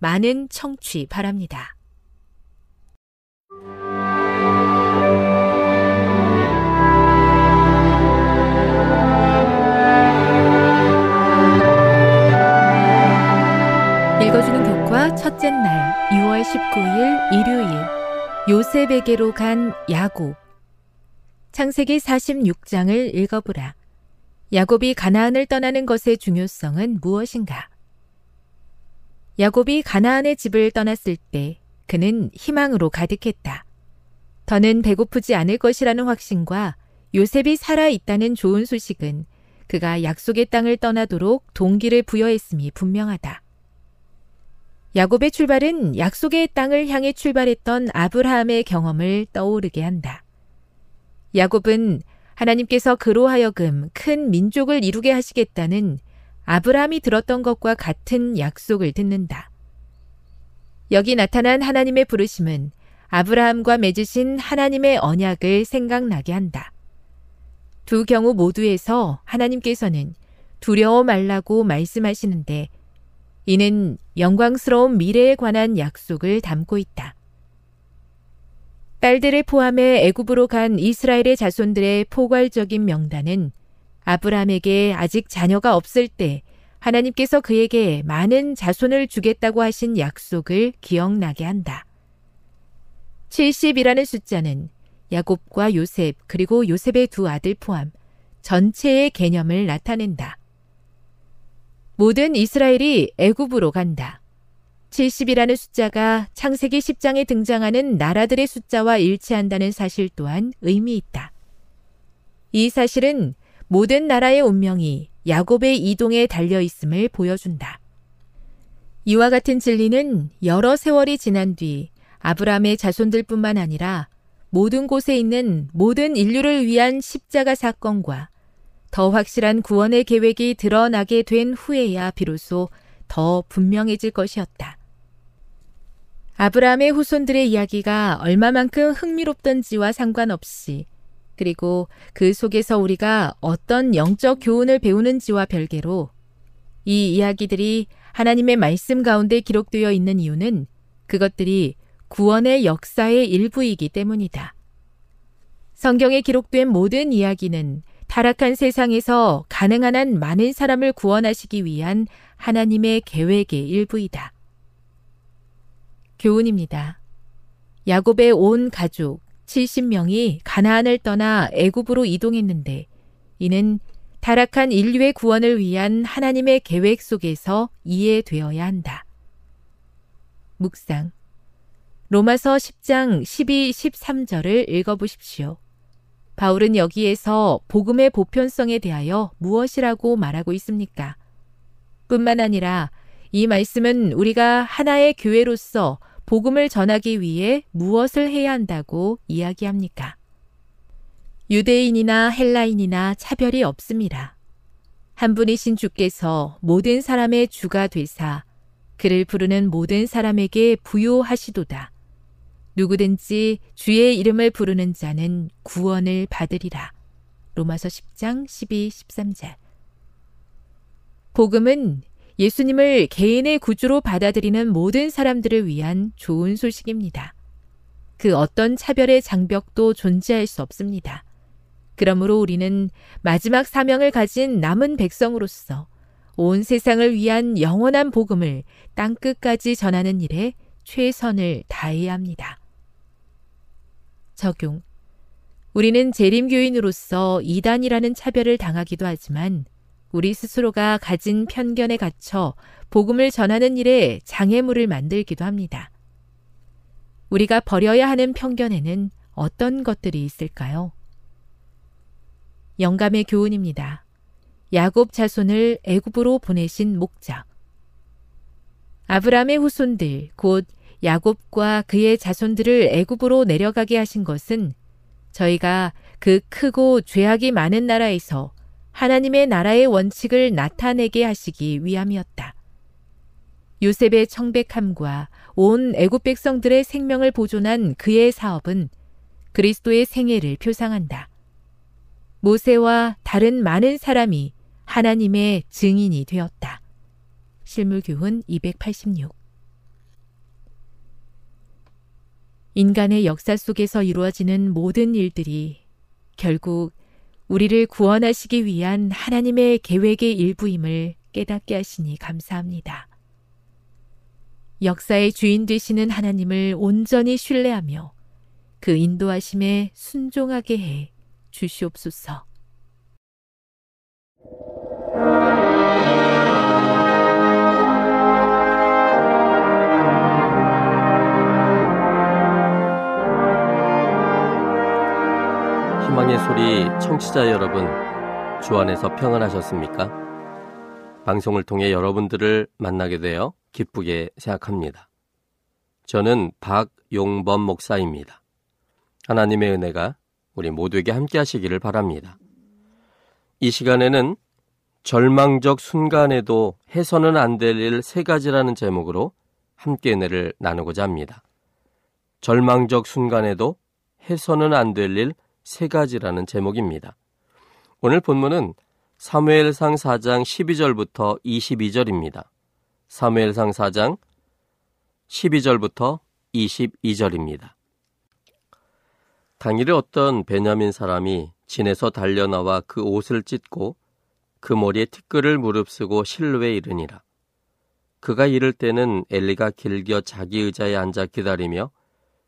많은 청취 바랍니다. 읽어주는 교과 첫째 날 6월 19일 일요일 요셉에게로 간 야곱 창세기 46장을 읽어보라. 야곱이 가나안을 떠나는 것의 중요성은 무엇인가? 야곱이 가나안의 집을 떠났을 때 그는 희망으로 가득했다. 더는 배고프지 않을 것이라는 확신과 요셉이 살아 있다는 좋은 소식은 그가 약속의 땅을 떠나도록 동기를 부여했음이 분명하다. 야곱의 출발은 약속의 땅을 향해 출발했던 아브라함의 경험을 떠오르게 한다. 야곱은 하나님께서 그로 하여금 큰 민족을 이루게 하시겠다는 아브라함이 들었던 것과 같은 약속을 듣는다. 여기 나타난 하나님의 부르심은 아브라함과 맺으신 하나님의 언약을 생각나게 한다. 두 경우 모두에서 하나님께서는 두려워 말라고 말씀하시는데 이는 영광스러운 미래에 관한 약속을 담고 있다. 딸들을 포함해 애굽으로 간 이스라엘의 자손들의 포괄적인 명단은 아브라함에게 아직 자녀가 없을 때 하나님께서 그에게 많은 자손을 주겠다고 하신 약속을 기억나게 한다. 70이라는 숫자는 야곱과 요셉 그리고 요셉의 두 아들 포함 전체의 개념을 나타낸다. 모든 이스라엘이 애굽으로 간다. 70이라는 숫자가 창세기 10장에 등장하는 나라들의 숫자와 일치한다는 사실 또한 의미 있다. 이 사실은 모든 나라의 운명이 야곱의 이동에 달려 있음을 보여준다. 이와 같은 진리는 여러 세월이 지난 뒤 아브라함의 자손들뿐만 아니라 모든 곳에 있는 모든 인류를 위한 십자가 사건과 더 확실한 구원의 계획이 드러나게 된 후에야 비로소 더 분명해질 것이었다. 아브라함의 후손들의 이야기가 얼마만큼 흥미롭던지와 상관없이 그리고 그 속에서 우리가 어떤 영적 교훈을 배우는지와 별개로 이 이야기들이 하나님의 말씀 가운데 기록되어 있는 이유는 그것들이 구원의 역사의 일부이기 때문이다. 성경에 기록된 모든 이야기는 타락한 세상에서 가능한 한 많은 사람을 구원하시기 위한 하나님의 계획의 일부이다. 교훈입니다. 야곱의 온 가족 70명이 가나안을 떠나 애굽으로 이동했는데 이는 타락한 인류의 구원을 위한 하나님의 계획 속에서 이해되어야 한다. 묵상. 로마서 10장 12, 13절을 읽어보십시오. 바울은 여기에서 복음의 보편성에 대하여 무엇이라고 말하고 있습니까? 뿐만 아니라 이 말씀은 우리가 하나의 교회로서 복음을 전하기 위해 무엇을 해야 한다고 이야기합니까? 유대인이나 헬라인이나 차별이 없습니다. 한 분이신 주께서 모든 사람의 주가 되사 그를 부르는 모든 사람에게 부요하시도다. 누구든지 주의 이름을 부르는 자는 구원을 받으리라. 로마서 10장 12, 13절. 복음은 예수님을 개인의 구주로 받아들이는 모든 사람들을 위한 좋은 소식입니다. 그 어떤 차별의 장벽도 존재할 수 없습니다. 그러므로 우리는 마지막 사명을 가진 남은 백성으로서 온 세상을 위한 영원한 복음을 땅끝까지 전하는 일에 최선을 다해야 합니다. 적용. 우리는 재림교인으로서 이단이라는 차별을 당하기도 하지만 우리 스스로가 가진 편견에 갇혀 복음을 전하는 일에 장애물을 만들기도 합니다. 우리가 버려야 하는 편견에는 어떤 것들이 있을까요? 영감의 교훈입니다. 야곱 자손을 애굽으로 보내신 목적. 아브라함의 후손들 곧 야곱과 그의 자손들을 애굽으로 내려가게 하신 것은 저희가 그 크고 죄악이 많은 나라에서 하나님의 나라의 원칙을 나타내게 하시기 위함이었다. 요셉의 청백함과 온 애굽 백성들의 생명을 보존한 그의 사업은 그리스도의 생애를 표상한다. 모세와 다른 많은 사람이 하나님의 증인이 되었다. 실물교훈 286 인간의 역사 속에서 이루어지는 모든 일들이 결국 우리를 구원하시기 위한 하나님의 계획의 일부임을 깨닫게 하시니 감사합니다. 역사의 주인 되시는 하나님을 온전히 신뢰하며 그 인도하심에 순종하게 해 주시옵소서. 희망의 소리 청취자 여러분, 주 안에서 평안하셨습니까? 방송을 통해 여러분들을 만나게 되어 기쁘게 생각합니다. 저는 박용범 목사입니다. 하나님의 은혜가 우리 모두에게 함께 하시기를 바랍니다. 이 시간에는 절망적 순간에도 해서는 안 될 일 세 가지라는 제목으로 함께 은혜를 나누고자 합니다. 절망적 순간에도 해서는 안 될 일 세 가지라는 제목입니다. 오늘 본문은 사무엘상 4장 12절부터 22절입니다. 사무엘상 4장 12절부터 22절입니다. 당일에 어떤 베냐민 사람이 진에서 달려나와 그 옷을 찢고 그 머리에 티끌을 무릅쓰고 실로에 이르니라. 그가 이를 때는 엘리가 길겨 자기 의자에 앉아 기다리며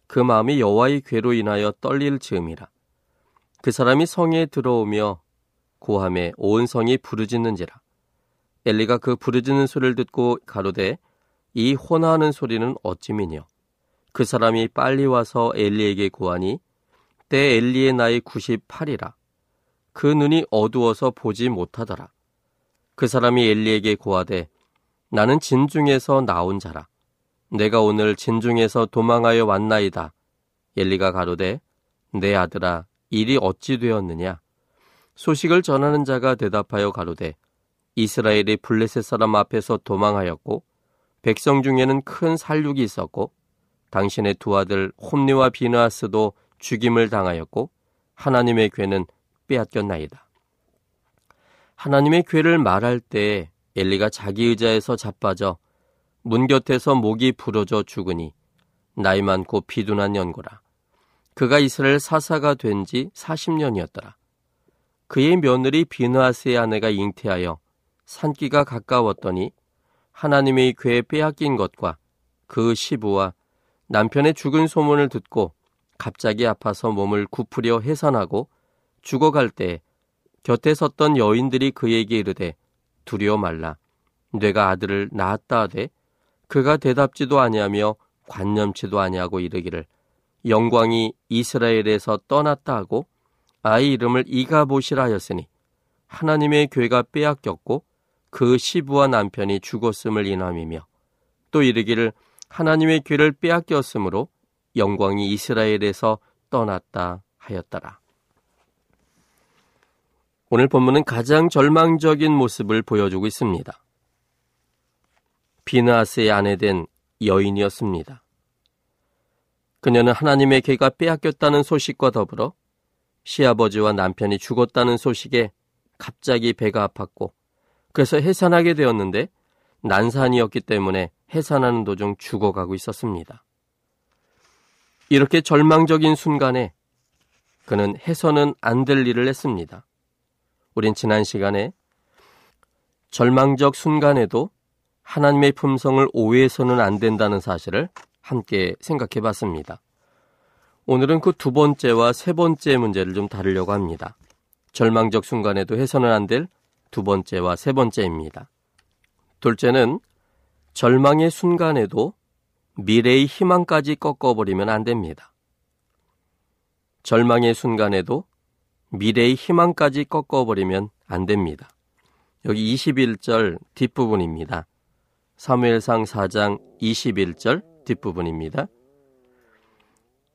그 마음이 여호와의 괴로 인하여 떨릴 즈음이라. 그 사람이 성에 들어오며 고함에 온 성이 부르짖는지라. 엘리가 그 부르짖는 소리를 듣고 가로되 이 호나하는 소리는 어찌미뇨. 그 사람이 빨리 와서 엘리에게 고하니 때 엘리의 나이 98이라. 그 눈이 어두워서 보지 못하더라. 그 사람이 엘리에게 고하되 나는 진중에서 나온 자라. 내가 오늘 진중에서 도망하여 왔나이다. 엘리가 가로되 내 아들아 일이 어찌 되었느냐? 소식을 전하는 자가 대답하여 가로되 이스라엘이 블레셋 사람 앞에서 도망하였고 백성 중에는 큰 살육이 있었고 당신의 두 아들 홈니와 비나스도 죽임을 당하였고 하나님의 괴는 빼앗겼나이다. 하나님의 괴를 말할 때 엘리가 자기 의자에서 자빠져 문 곁에서 목이 부러져 죽으니 나이 많고 비둔한 연고라. 그가 이스라엘 사사가 된 지 40년이었더라. 그의 며느리 비느하스의 아내가 잉태하여 산기가 가까웠더니 하나님의 괴에 빼앗긴 것과 그 시부와 남편의 죽은 소문을 듣고 갑자기 아파서 몸을 굽으려 해산하고 죽어갈 때 곁에 섰던 여인들이 그에게 이르되 두려워 말라 내가 아들을 낳았다 하되 그가 대답지도 아니하며 관념치도 아니하고 이르기를 영광이 이스라엘에서 떠났다 하고 아이 이름을 이가보시라 하였으니 하나님의 교회가 빼앗겼고 그 시부와 남편이 죽었음을 인함이며 또 이르기를 하나님의 교회를 빼앗겼으므로 영광이 이스라엘에서 떠났다 하였더라. 오늘 본문은 가장 절망적인 모습을 보여주고 있습니다. 비나스의 아내 된 여인이었습니다. 그녀는 하나님의 개가 빼앗겼다는 소식과 더불어 시아버지와 남편이 죽었다는 소식에 갑자기 배가 아팠고 그래서 해산하게 되었는데 난산이었기 때문에 해산하는 도중 죽어가고 있었습니다. 이렇게 절망적인 순간에 그는 해서는 안 될 일을 했습니다. 우린 지난 시간에 절망적 순간에도 하나님의 품성을 오해해서는 안 된다는 사실을 함께 생각해 봤습니다. 오늘은 그 두 번째와 세 번째 문제를 좀 다루려고 합니다. 절망적 순간에도 해서는 안 될 두 번째와 세 번째입니다. 둘째는 절망의 순간에도 미래의 희망까지 꺾어버리면 안 됩니다. 절망의 순간에도 미래의 희망까지 꺾어버리면 안 됩니다. 여기 21절 뒷부분입니다. 사무엘상 4장 21절 뒷부분입니다.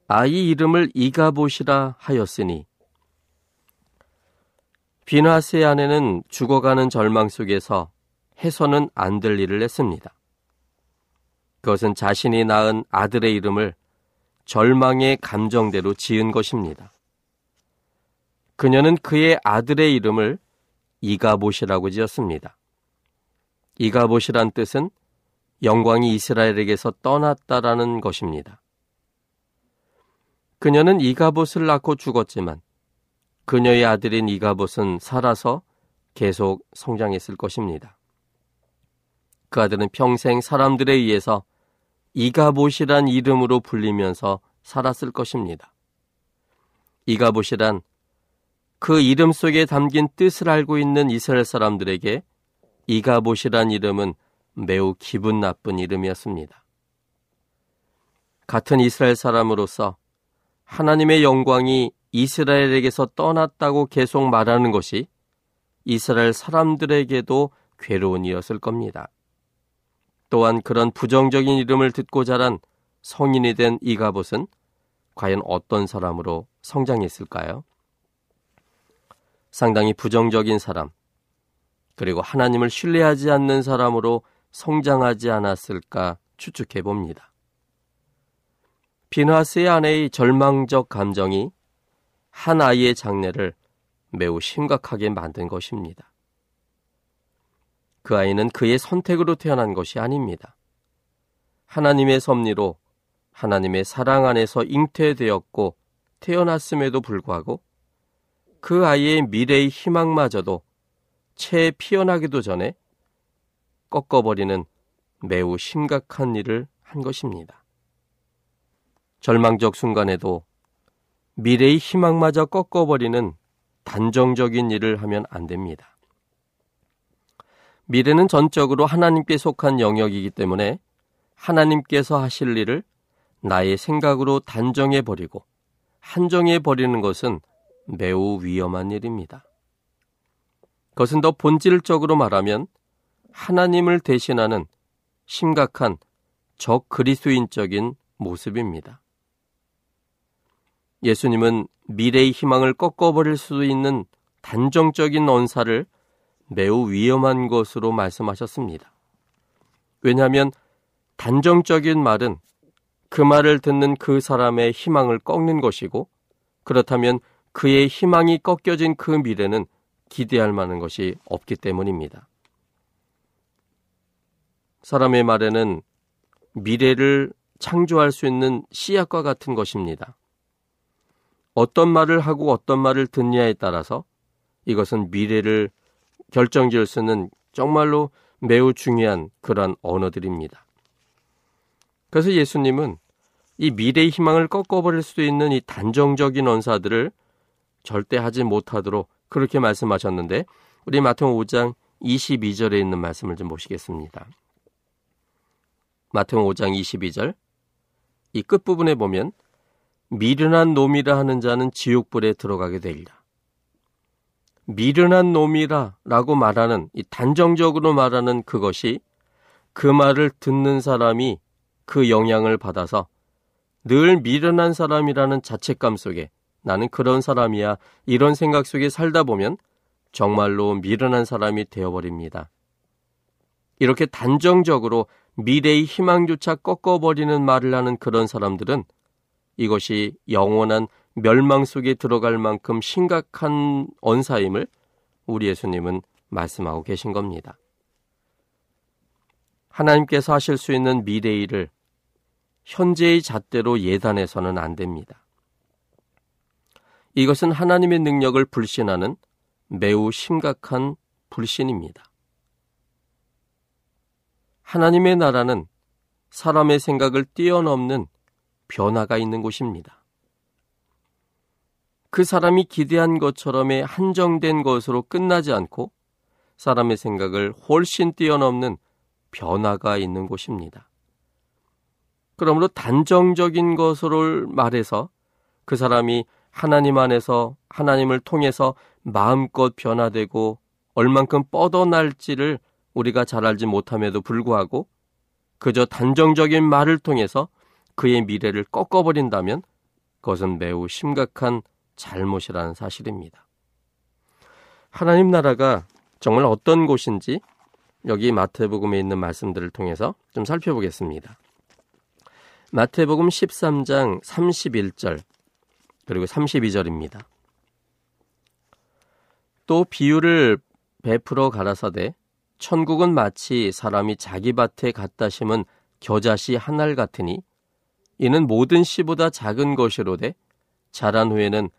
아이 이름을 이가보시라 하였으니 비나스의 아내는 죽어가는 절망 속에서 해서는 안 될 일을 했습니다. 그것은 자신이 낳은 아들의 이름을 절망의 감정대로 지은 것입니다. 그녀는 그의 아들의 이름을 이가봇이라고 지었습니다. 이가봇이란 뜻은 영광이 이스라엘에게서 떠났다라는 것입니다. 그녀는 이가봇을 낳고 죽었지만 그녀의 아들인 이가봇은 살아서 계속 성장했을 것입니다. 그 아들은 평생 사람들에 의해서 이가봇이란 이름으로 불리면서 살았을 것입니다. 이가봇이란 그 이름 속에 담긴 뜻을 알고 있는 이스라엘 사람들에게 이가봇이란 이름은 매우 기분 나쁜 이름이었습니다. 같은 이스라엘 사람으로서 하나님의 영광이 이스라엘에게서 떠났다고 계속 말하는 것이 이스라엘 사람들에게도 괴로운 일이었을 겁니다. 또한 그런 부정적인 이름을 듣고 자란 성인이 된 이가봇은 과연 어떤 사람으로 성장했을까요? 상당히 부정적인 사람, 그리고 하나님을 신뢰하지 않는 사람으로 성장하지 않았을까 추측해 봅니다. 비나스의 아내의 절망적 감정이 한 아이의 장래를 매우 심각하게 만든 것입니다. 그 아이는 그의 선택으로 태어난 것이 아닙니다. 하나님의 섭리로 하나님의 사랑 안에서 잉태되었고 태어났음에도 불구하고 그 아이의 미래의 희망마저도 채 피어나기도 전에 꺾어버리는 매우 심각한 일을 한 것입니다. 절망적 순간에도 미래의 희망마저 꺾어버리는 단정적인 일을 하면 안 됩니다. 미래는 전적으로 하나님께 속한 영역이기 때문에 하나님께서 하실 일을 나의 생각으로 단정해 버리고 한정해 버리는 것은 매우 위험한 일입니다. 그것은 더 본질적으로 말하면 하나님을 대신하는 심각한 적 그리스도인적인 모습입니다. 예수님은 미래의 희망을 꺾어버릴 수 있는 단정적인 언사를 매우 위험한 것으로 말씀하셨습니다. 왜냐하면 단정적인 말은 그 말을 듣는 그 사람의 희망을 꺾는 것이고 그렇다면 그의 희망이 꺾여진 그 미래는 기대할 만한 것이 없기 때문입니다. 사람의 말에는 미래를 창조할 수 있는 씨앗과 같은 것입니다. 어떤 말을 하고 어떤 말을 듣냐에 따라서 이것은 미래를 결정지을 수 있는 정말로 매우 중요한 그러한 언어들입니다. 그래서 예수님은 이 미래의 희망을 꺾어버릴 수도 있는 이 단정적인 언사들을 절대 하지 못하도록 그렇게 말씀하셨는데 우리 마태복음 5장 22절에 있는 말씀을 좀 보시겠습니다. 마태복음 5장 22절 이 끝부분에 보면 미련한 놈이라 하는 자는 지옥불에 들어가게 되리라. 미련한 놈이라 라고 말하는 이 단정적으로 말하는 그것이 그 말을 듣는 사람이 그 영향을 받아서 늘 미련한 사람이라는 자책감 속에 나는 그런 사람이야 이런 생각 속에 살다 보면 정말로 미련한 사람이 되어버립니다. 이렇게 단정적으로 미래의 희망조차 꺾어버리는 말을 하는 그런 사람들은 이것이 영원한 멸망 속에 들어갈 만큼 심각한 언사임을 우리 예수님은 말씀하고 계신 겁니다. 하나님께서 하실 수 있는 미래의 일을 현재의 잣대로 예단해서는 안 됩니다. 이것은 하나님의 능력을 불신하는 매우 심각한 불신입니다. 하나님의 나라는 사람의 생각을 뛰어넘는 변화가 있는 곳입니다. 그 사람이 기대한 것처럼의 한정된 것으로 끝나지 않고 사람의 생각을 훨씬 뛰어넘는 변화가 있는 곳입니다. 그러므로 단정적인 것으로 말해서 그 사람이 하나님 안에서 하나님을 통해서 마음껏 변화되고 얼만큼 뻗어날지를 우리가 잘 알지 못함에도 불구하고 그저 단정적인 말을 통해서 그의 미래를 꺾어버린다면 그것은 매우 심각한 잘못이라는 사실입니다. 하나님 나라가 정말 어떤 곳인지 여기 마태복음에 있는 말씀들을 통해서 좀 살펴보겠습니다. 마태복음 13장 31절 그리고 32절입니다. 또 비유를 베풀어 가라사대 천국은 마치 사람이 자기 밭에 갖다 심은 겨자씨 한 알 같으니 이는 모든 씨보다 작은 것이로되 자란 후에는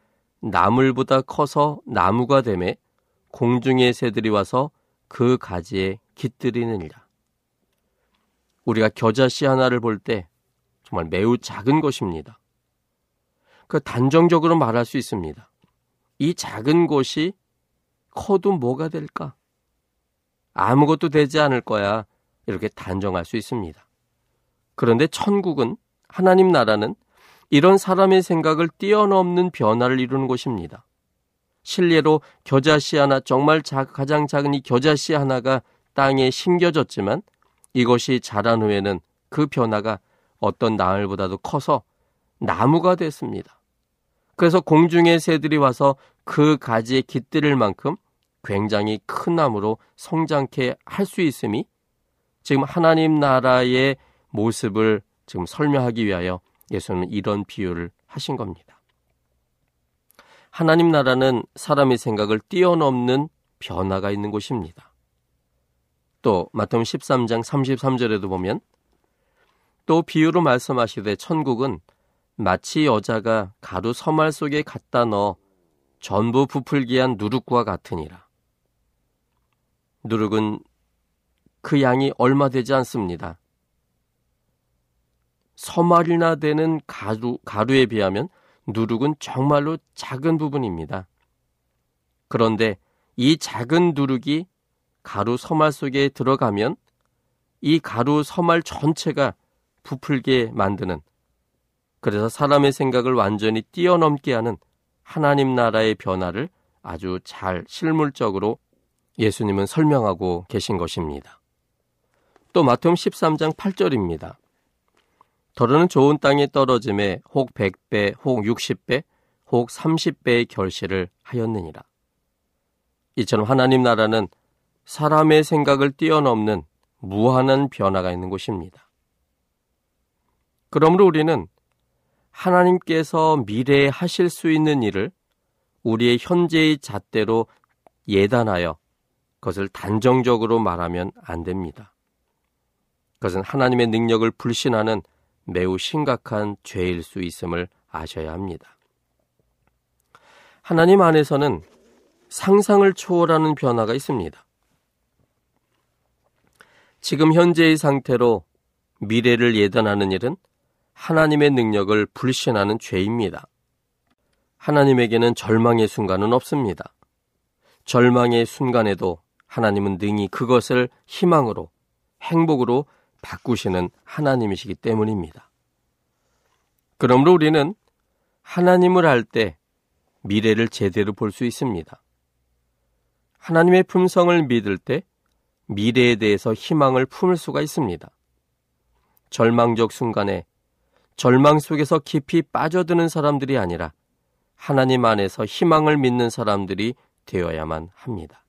나물보다 커서 나무가 되매 공중의 새들이 와서 그 가지에 깃들이느니라. 우리가 겨자씨 하나를 볼 때 정말 매우 작은 것입니다. 그 단정적으로 말할 수 있습니다. 이 작은 것이 커도 뭐가 될까? 아무것도 되지 않을 거야. 이렇게 단정할 수 있습니다. 그런데 천국은 하나님 나라는 이런 사람의 생각을 뛰어넘는 변화를 이루는 곳입니다. 실례로 겨자씨 하나, 정말 가장 작은 이 겨자씨 하나가 땅에 심겨졌지만 이것이 자란 후에는 그 변화가 어떤 나물보다도 커서 나무가 됐습니다. 그래서 공중의 새들이 와서 그 가지에 깃들일 만큼 굉장히 큰 나무로 성장케 할 수 있음이 지금 하나님 나라의 모습을 지금 설명하기 위하여 예수님은 이런 비유를 하신 겁니다. 하나님 나라는 사람의 생각을 뛰어넘는 변화가 있는 곳입니다. 또 마태복음 13장 33절에도 보면 또 비유로 말씀하시되 천국은 마치 여자가 가루 서말 속에 갖다 넣어 전부 부풀기 한 누룩과 같으니라. 누룩은 그 양이 얼마 되지 않습니다. 서말이나 되는 가루, 가루에 비하면 누룩은 정말로 작은 부분입니다. 그런데 이 작은 누룩이 가루 서말 속에 들어가면 이 가루 서말 전체가 부풀게 만드는 그래서 사람의 생각을 완전히 뛰어넘게 하는 하나님 나라의 변화를 아주 잘 실물적으로 예수님은 설명하고 계신 것입니다. 또 마태음 13장 8절입니다. 더러는 좋은 땅에 떨어짐에 혹 100배, 혹 60배, 혹 30배의 결실을 하였느니라. 이처럼 하나님 나라는 사람의 생각을 뛰어넘는 무한한 변화가 있는 곳입니다. 그러므로 우리는 하나님께서 미래에 하실 수 있는 일을 우리의 현재의 잣대로 예단하여 그것을 단정적으로 말하면 안 됩니다. 그것은 하나님의 능력을 불신하는 매우 심각한 죄일 수 있음을 아셔야 합니다. 하나님 안에서는 상상을 초월하는 변화가 있습니다. 지금 현재의 상태로 미래를 예단하는 일은 하나님의 능력을 불신하는 죄입니다. 하나님에게는 절망의 순간은 없습니다. 절망의 순간에도 하나님은 능히 그것을 희망으로 행복으로 바꾸시는 하나님이시기 때문입니다. 그러므로 우리는 하나님을 알 때 미래를 제대로 볼 수 있습니다. 하나님의 품성을 믿을 때 미래에 대해서 희망을 품을 수가 있습니다. 절망적 순간에 절망 속에서 깊이 빠져드는 사람들이 아니라 하나님 안에서 희망을 믿는 사람들이 되어야만 합니다.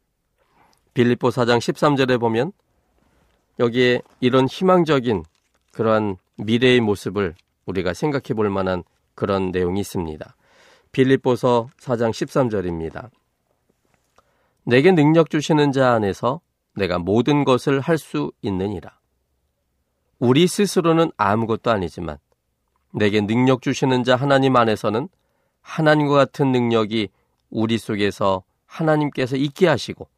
빌립보 4장 13절에 보면 여기에 이런 희망적인 그러한 미래의 모습을 우리가 생각해 볼 만한 그런 내용이 있습니다. 빌립보서 4장 13절입니다. 내게 능력 주시는 자 안에서 내가 모든 것을 할 수 있느니라. 우리 스스로는 아무것도 아니지만 내게 능력 주시는 자 하나님 안에서는 하나님과 같은 능력이 우리 속에서 하나님께서 있게 하시고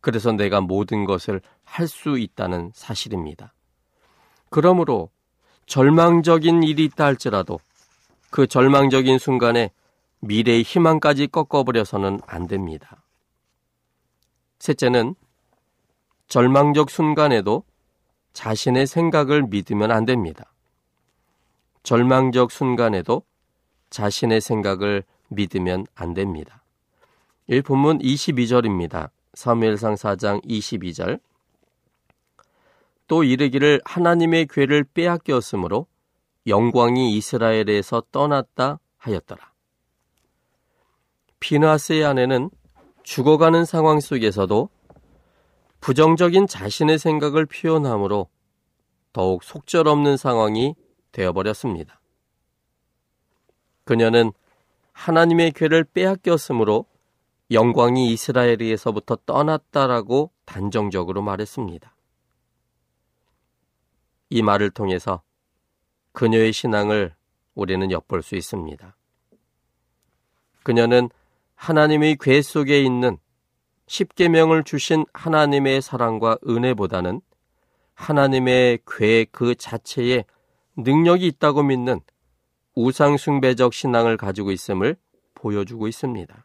그래서 내가 모든 것을 할 수 있다는 사실입니다. 그러므로 절망적인 일이 있다 할지라도 그 절망적인 순간에 미래의 희망까지 꺾어버려서는 안 됩니다. 셋째는 절망적 순간에도 자신의 생각을 믿으면 안 됩니다. 절망적 순간에도 자신의 생각을 믿으면 안 됩니다. 1 본문 22절입니다. 사무엘상 4장 22절. 또 이르기를 하나님의 괴를 빼앗겼으므로 영광이 이스라엘에서 떠났다 하였더라. 피나스의 아내는 죽어가는 상황 속에서도 부정적인 자신의 생각을 표현함으로 더욱 속절없는 상황이 되어버렸습니다. 그녀는 하나님의 괴를 빼앗겼으므로 영광이 이스라엘에서부터 떠났다라고 단정적으로 말했습니다. 이 말을 통해서 그녀의 신앙을 우리는 엿볼 수 있습니다. 그녀는 하나님의 괴 속에 있는 십계명을 주신 하나님의 사랑과 은혜보다는 하나님의 괴그 자체에 능력이 있다고 믿는 우상숭배적 신앙을 가지고 있음을 보여주고 있습니다.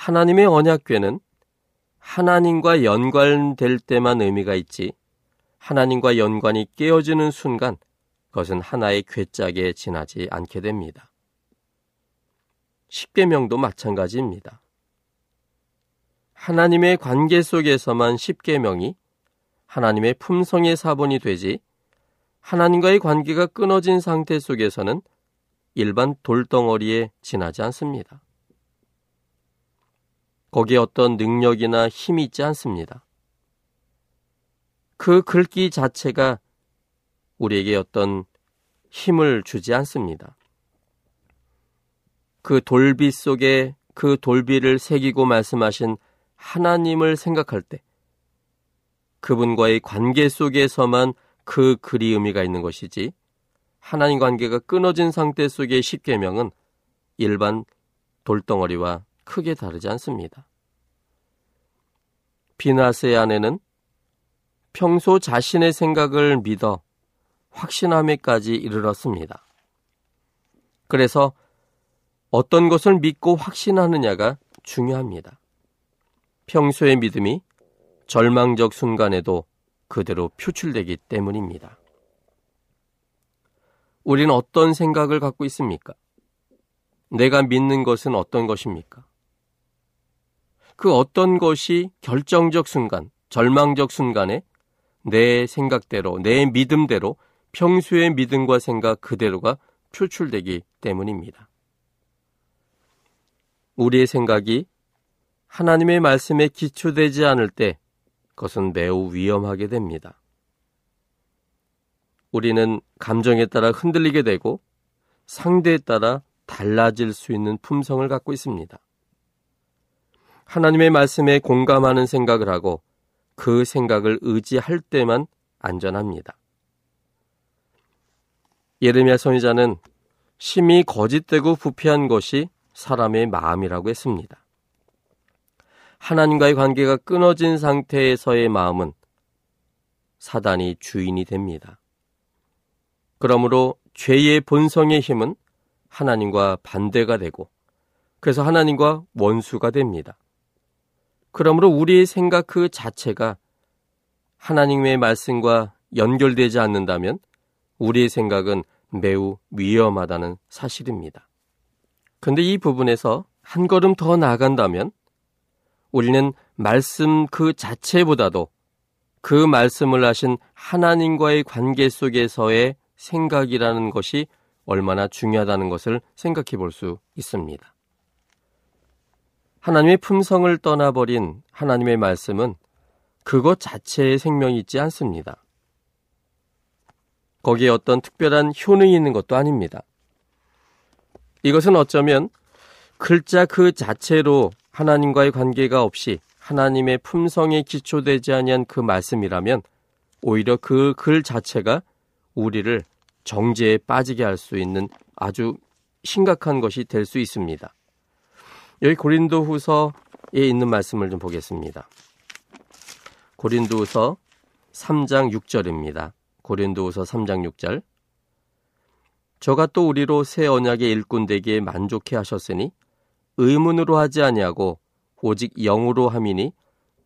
하나님의 언약궤는 하나님과 연관될 때만 의미가 있지 하나님과 연관이 깨어지는 순간 그것은 하나의 괴짝에 지나지 않게 됩니다. 십계명도 마찬가지입니다. 하나님의 관계 속에서만 십계명이 하나님의 품성의 사본이 되지 하나님과의 관계가 끊어진 상태 속에서는 일반 돌덩어리에 지나지 않습니다. 거기에 어떤 능력이나 힘이 있지 않습니다. 그 글귀 자체가 우리에게 어떤 힘을 주지 않습니다. 그 돌비 속에 그 돌비를 새기고 말씀하신 하나님을 생각할 때 그분과의 관계 속에서만 그 글이 의미가 있는 것이지 하나님 관계가 끊어진 상태 속의 십계명은 일반 돌덩어리와 크게 다르지 않습니다. 비나스의 아내는 평소 자신의 생각을 믿어 확신함에까지 이르렀습니다. 그래서 어떤 것을 믿고 확신하느냐가 중요합니다. 평소의 믿음이 절망적 순간에도 그대로 표출되기 때문입니다. 우리는 어떤 생각을 갖고 있습니까? 내가 믿는 것은 어떤 것입니까? 그 어떤 것이 결정적 순간, 절망적 순간에 내 생각대로, 내 믿음대로 평소의 믿음과 생각 그대로가 표출되기 때문입니다. 우리의 생각이 하나님의 말씀에 기초되지 않을 때 그것은 매우 위험하게 됩니다. 우리는 감정에 따라 흔들리게 되고 상대에 따라 달라질 수 있는 품성을 갖고 있습니다. 하나님의 말씀에 공감하는 생각을 하고 그 생각을 의지할 때만 안전합니다. 예레미야 선지자는 심히 거짓되고 부패한 것이 사람의 마음이라고 했습니다. 하나님과의 관계가 끊어진 상태에서의 마음은 사단이 주인이 됩니다. 그러므로 죄의 본성의 힘은 하나님과 반대가 되고 그래서 하나님과 원수가 됩니다. 그러므로 우리의 생각 그 자체가 하나님의 말씀과 연결되지 않는다면 우리의 생각은 매우 위험하다는 사실입니다. 근데 이 부분에서 한 걸음 더 나아간다면 우리는 말씀 그 자체보다도 그 말씀을 하신 하나님과의 관계 속에서의 생각이라는 것이 얼마나 중요하다는 것을 생각해 볼 수 있습니다. 하나님의 품성을 떠나버린 하나님의 말씀은 그것 자체의 생명이 있지 않습니다. 거기에 어떤 특별한 효능이 있는 것도 아닙니다. 이것은 어쩌면 글자 그 자체로 하나님과의 관계가 없이 하나님의 품성에 기초되지 아니한 그 말씀이라면 오히려 그 글 자체가 우리를 정죄에 빠지게 할 수 있는 아주 심각한 것이 될 수 있습니다. 여기 고린도 후서에 있는 말씀을 좀 보겠습니다. 고린도 후서 3장 6절입니다. 고린도 후서 3장 6절. 저가 또 우리로 새 언약의 일꾼 되기에 만족해 하셨으니 의문으로 하지 아니하고 오직 영으로 함이니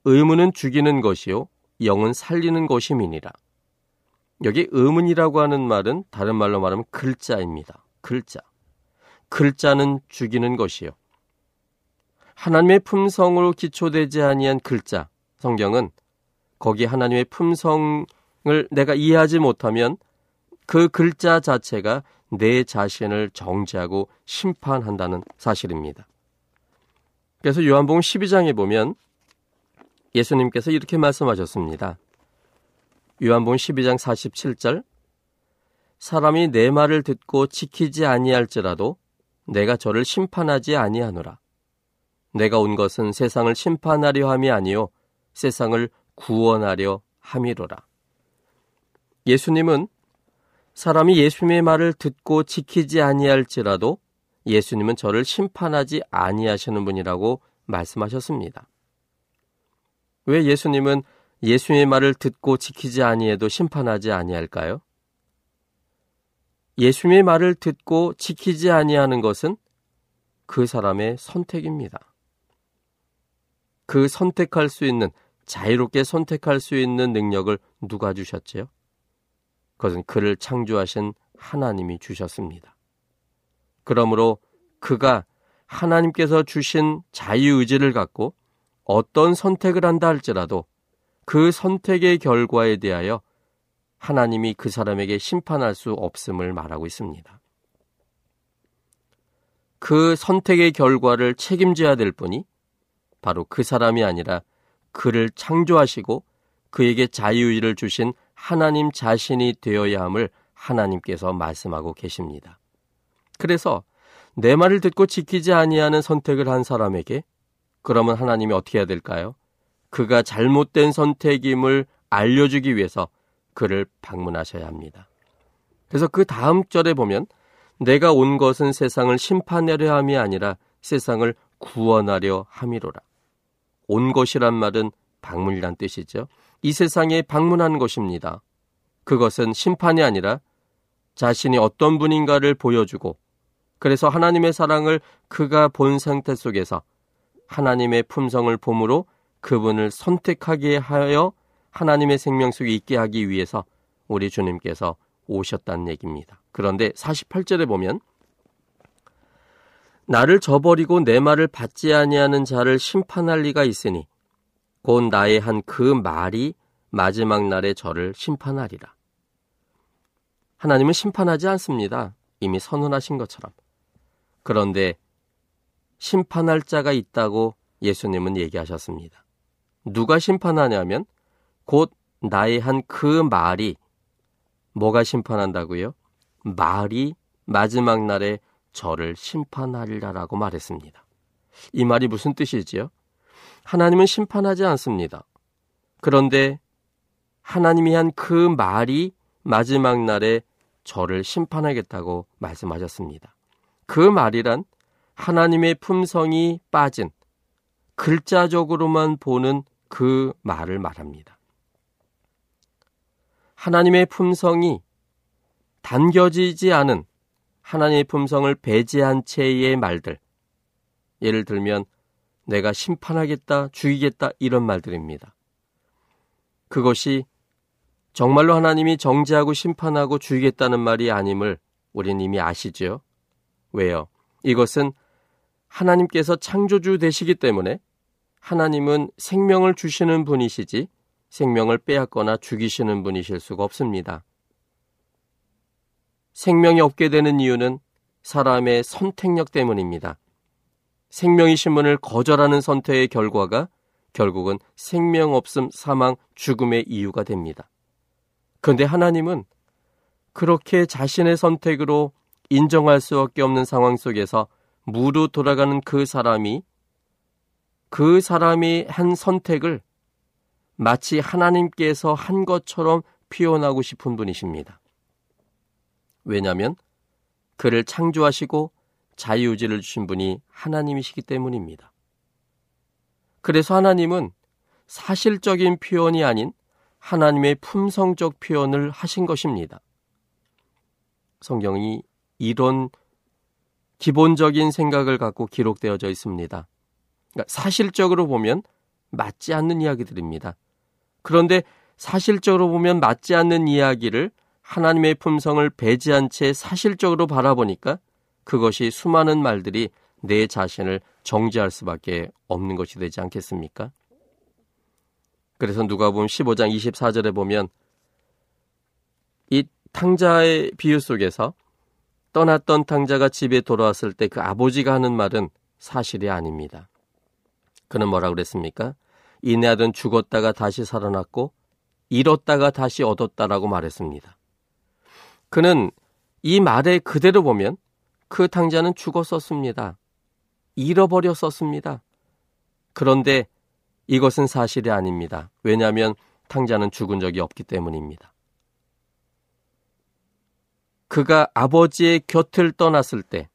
의문은 죽이는 것이요 영은 살리는 것임이니라. 여기 의문이라고 하는 말은 다른 말로 말하면 글자입니다. 글자. 글자는 죽이는 것이요. 하나님의 품성으로 기초되지 아니한 글자. 성경은 거기 하나님의 품성을 내가 이해하지 못하면 그 글자 자체가 내 자신을 정죄하고 심판한다는 사실입니다. 그래서 요한복음 12장에 보면 예수님께서 이렇게 말씀하셨습니다. 요한복음 12장 47절 사람이 내 말을 듣고 지키지 아니할지라도 내가 저를 심판하지 아니하노라. 내가 온 것은 세상을 심판하려 함이 아니요 세상을 구원하려 함이로라. 예수님은 사람이 예수님의 말을 듣고 지키지 아니할지라도 예수님은 저를 심판하지 아니하시는 분이라고 말씀하셨습니다. 왜 예수님은 예수님의 말을 듣고 지키지 아니해도 심판하지 아니할까요? 예수님의 말을 듣고 지키지 아니하는 것은 그 사람의 선택입니다. 그 선택할 수 있는 자유롭게 선택할 수 있는 능력을 누가 주셨지요? 그것은 그를 창조하신 하나님이 주셨습니다. 그러므로 그가 하나님께서 주신 자유의지를 갖고 어떤 선택을 한다 할지라도 그 선택의 결과에 대하여 하나님이 그 사람에게 심판할 수 없음을 말하고 있습니다. 그 선택의 결과를 책임져야 될 분이 바로 그 사람이 아니라 그를 창조하시고 그에게 자유의를 주신 하나님 자신이 되어야 함을 하나님께서 말씀하고 계십니다. 그래서 내 말을 듣고 지키지 아니하는 선택을 한 사람에게 그러면 하나님이 어떻게 해야 될까요? 그가 잘못된 선택임을 알려주기 위해서 그를 방문하셔야 합니다. 그래서 그 다음 절에 보면 내가 온 것은 세상을 심판하려 함이 아니라 세상을 구원하려 함이로라. 온 것이란 말은 방문이란 뜻이죠. 이 세상에 방문한 것입니다. 그것은 심판이 아니라 자신이 어떤 분인가를 보여주고 그래서 하나님의 사랑을 그가 본 상태 속에서 하나님의 품성을 봄으로 그분을 선택하게 하여 하나님의 생명 속에 있게 하기 위해서 우리 주님께서 오셨다는 얘기입니다. 그런데 48절에 보면 나를 저버리고 내 말을 받지 아니하는 자를 심판할 리가 있으니 곧 나의 한 그 말이 마지막 날에 저를 심판하리라. 하나님은 심판하지 않습니다. 이미 선언하신 것처럼. 그런데 심판할 자가 있다고 예수님은 얘기하셨습니다. 누가 심판하냐면 곧 나의 한 그 말이 뭐가 심판한다고요? 말이 마지막 날에 저를 심판하리라라고 말했습니다. 이 말이 무슨 뜻이지요? 하나님은 심판하지 않습니다. 그런데 하나님이 한 그 말이 마지막 날에 저를 심판하겠다고 말씀하셨습니다. 그 말이란 하나님의 품성이 빠진 글자적으로만 보는 그 말을 말합니다. 하나님의 품성이 단겨지지 않은 하나님의 품성을 배제한 채의 말들. 예를 들면 내가 심판하겠다, 죽이겠다 이런 말들입니다. 그것이 정말로 하나님이 정죄하고 심판하고 죽이겠다는 말이 아님을 우린 이미 아시죠? 왜요? 이것은 하나님께서 창조주 되시기 때문에 하나님은 생명을 주시는 분이시지 생명을 빼앗거나 죽이시는 분이실 수가 없습니다. 생명이 없게 되는 이유는 사람의 선택력 때문입니다. 생명이신 분을 거절하는 선택의 결과가 결국은 생명 없음, 사망, 죽음의 이유가 됩니다. 그런데 하나님은 그렇게 자신의 선택으로 인정할 수밖에 없는 상황 속에서 무르 돌아가는 그 사람이 그 사람이 한 선택을 마치 하나님께서 한 것처럼 표현하고 싶은 분이십니다. 왜냐하면 그를 창조하시고 자유의지를 주신 분이 하나님이시기 때문입니다. 그래서 하나님은 사실적인 표현이 아닌 하나님의 품성적 표현을 하신 것입니다. 성경이 이런 기본적인 생각을 갖고 기록되어져 있습니다. 그러니까 사실적으로 보면 맞지 않는 이야기들입니다. 그런데 사실적으로 보면 맞지 않는 이야기를 하나님의 품성을 배제한 채 사실적으로 바라보니까 그것이 수많은 말들이 내 자신을 정죄할 수밖에 없는 것이 되지 않겠습니까? 그래서 누가 보면 15장 24절에 보면 이 탕자의 비유 속에서 떠났던 탕자가 집에 돌아왔을 때 그 아버지가 하는 말은 사실이 아닙니다. 그는 뭐라 그랬습니까? 이내 아들 죽었다가 다시 살아났고 잃었다가 다시 얻었다라고 말했습니다. 그는 이 말에 그대로 보면 그 탕자는 죽었었습니다. 잃어버렸었습니다. 그런데 이것은 사실이 아닙니다. 왜냐하면 탕자는 죽은 적이 없기 때문입니다. 그가 아버지의 곁을 떠났을 때,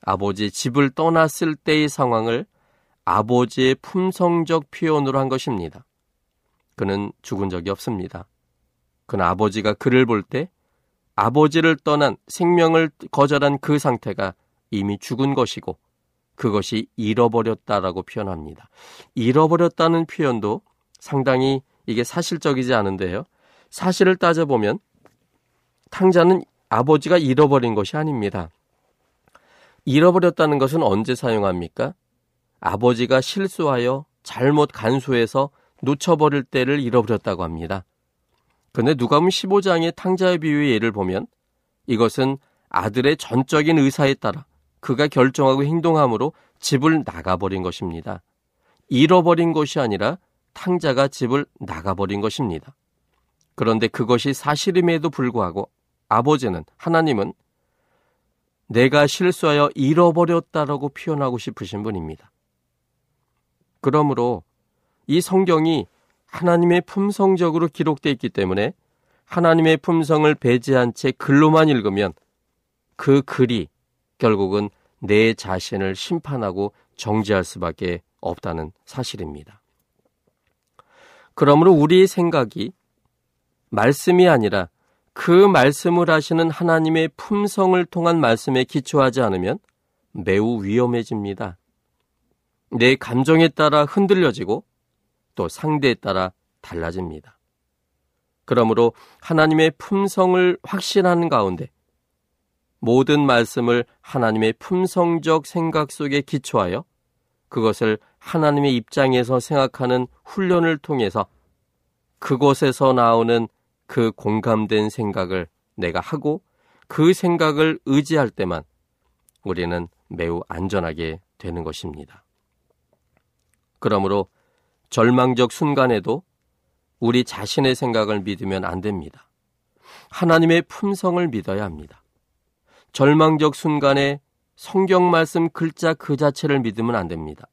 아버지의 집을 떠났을 때의 상황을 아버지의 품성적 표현으로 한 것입니다. 그는 죽은 적이 없습니다. 그는 아버지가 그를 볼 때 아버지를 떠난 생명을 거절한 그 상태가 이미 죽은 것이고 그것이 잃어버렸다라고 표현합니다. 잃어버렸다는 표현도 상당히 이게 사실적이지 않은데요. 사실을 따져보면 탕자는 아버지가 잃어버린 것이 아닙니다. 잃어버렸다는 것은 언제 사용합니까? 아버지가 실수하여 잘못 간수해서 놓쳐버릴 때를 잃어버렸다고 합니다. 그런데 누가 보면 15장의 탕자의 비유의 예를 보면 이것은 아들의 전적인 의사에 따라 그가 결정하고 행동함으로 집을 나가버린 것입니다. 잃어버린 것이 아니라 탕자가 집을 나가버린 것입니다. 그런데 그것이 사실임에도 불구하고 아버지는 하나님은 내가 실수하여 잃어버렸다라고 표현하고 싶으신 분입니다. 그러므로 이 성경이 하나님의 품성적으로 기록되어 있기 때문에 하나님의 품성을 배제한 채 글로만 읽으면 그 글이 결국은 내 자신을 심판하고 정죄할 수밖에 없다는 사실입니다. 그러므로 우리의 생각이 말씀이 아니라 그 말씀을 하시는 하나님의 품성을 통한 말씀에 기초하지 않으면 매우 위험해집니다. 내 감정에 따라 흔들려지고 또 상대에 따라 달라집니다. 그러므로 하나님의 품성을 확신하는 가운데 모든 말씀을 하나님의 품성적 생각 속에 기초하여 그것을 하나님의 입장에서 생각하는 훈련을 통해서 그곳에서 나오는 그 공감된 생각을 내가 하고 그 생각을 의지할 때만 우리는 매우 안전하게 되는 것입니다. 그러므로 절망적 순간에도 우리 자신의 생각을 믿으면 안 됩니다. 하나님의 품성을 믿어야 합니다. 절망적 순간에 성경 말씀 글자 그 자체를 믿으면 안 됩니다.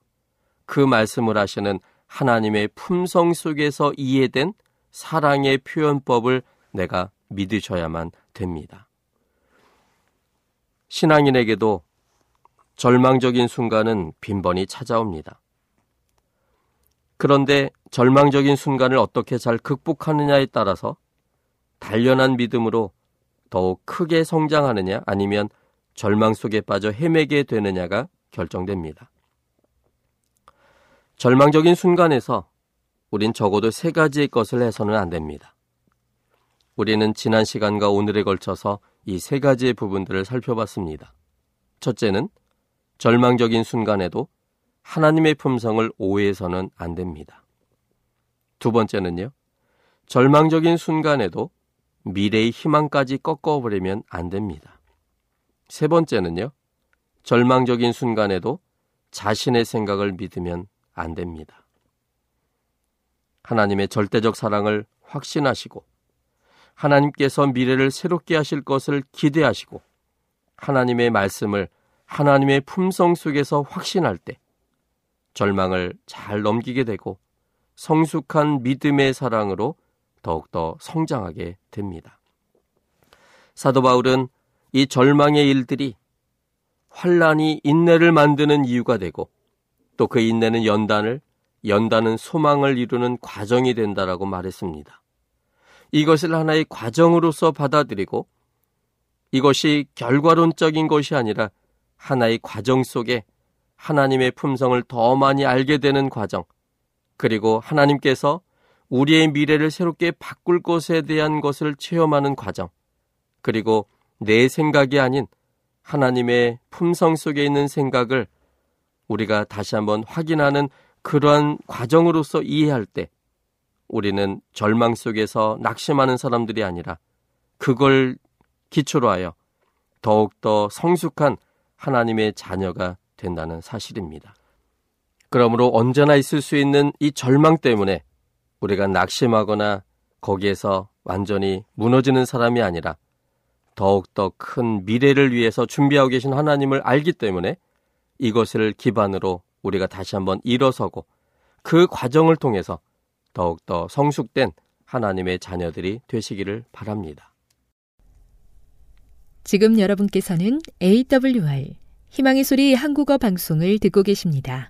그 말씀을 하시는 하나님의 품성 속에서 이해된 사랑의 표현법을 내가 믿으셔야만 됩니다. 신앙인에게도 절망적인 순간은 빈번히 찾아옵니다. 그런데 절망적인 순간을 어떻게 잘 극복하느냐에 따라서 단련한 믿음으로 더욱 크게 성장하느냐 아니면 절망 속에 빠져 헤매게 되느냐가 결정됩니다. 절망적인 순간에서 우린 적어도 세 가지의 것을 해서는 안 됩니다. 우리는 지난 시간과 오늘에 걸쳐서 이 세 가지의 부분들을 살펴봤습니다. 첫째는 절망적인 순간에도 하나님의 품성을 오해해서는 안 됩니다. 두 번째는요, 절망적인 순간에도 미래의 희망까지 꺾어버리면 안 됩니다. 세 번째는요, 절망적인 순간에도 자신의 생각을 믿으면 안 됩니다. 하나님의 절대적 사랑을 확신하시고, 하나님께서 미래를 새롭게 하실 것을 기대하시고, 하나님의 말씀을 하나님의 품성 속에서 확신할 때, 절망을 잘 넘기게 되고, 성숙한 믿음의 사랑으로 더욱더 성장하게 됩니다. 사도 바울은 이 절망의 일들이 환란이 인내를 만드는 이유가 되고 또 그 인내는 연단을 연단은 소망을 이루는 과정이 된다라고 말했습니다. 이것을 하나의 과정으로서 받아들이고 이것이 결과론적인 것이 아니라 하나의 과정 속에 하나님의 품성을 더 많이 알게 되는 과정, 그리고 하나님께서 우리의 미래를 새롭게 바꿀 것에 대한 것을 체험하는 과정, 그리고 내 생각이 아닌 하나님의 품성 속에 있는 생각을 우리가 다시 한번 확인하는 그러한 과정으로서 이해할 때 우리는 절망 속에서 낙심하는 사람들이 아니라 그걸 기초로 하여 더욱더 성숙한 하나님의 자녀가 된다는 사실입니다. 그러므로 언제나 있을 수 있는 이 절망 때문에 우리가 낙심하거나 거기에서 완전히 무너지는 사람이 아니라 더욱더 큰 미래를 위해서 준비하고 계신 하나님을 알기 때문에 이것을 기반으로 우리가 다시 한번 일어서고 그 과정을 통해서 더욱더 성숙된 하나님의 자녀들이 되시기를 바랍니다. 지금 여러분께서는 AWR 희망의 소리 한국어 방송을 듣고 계십니다.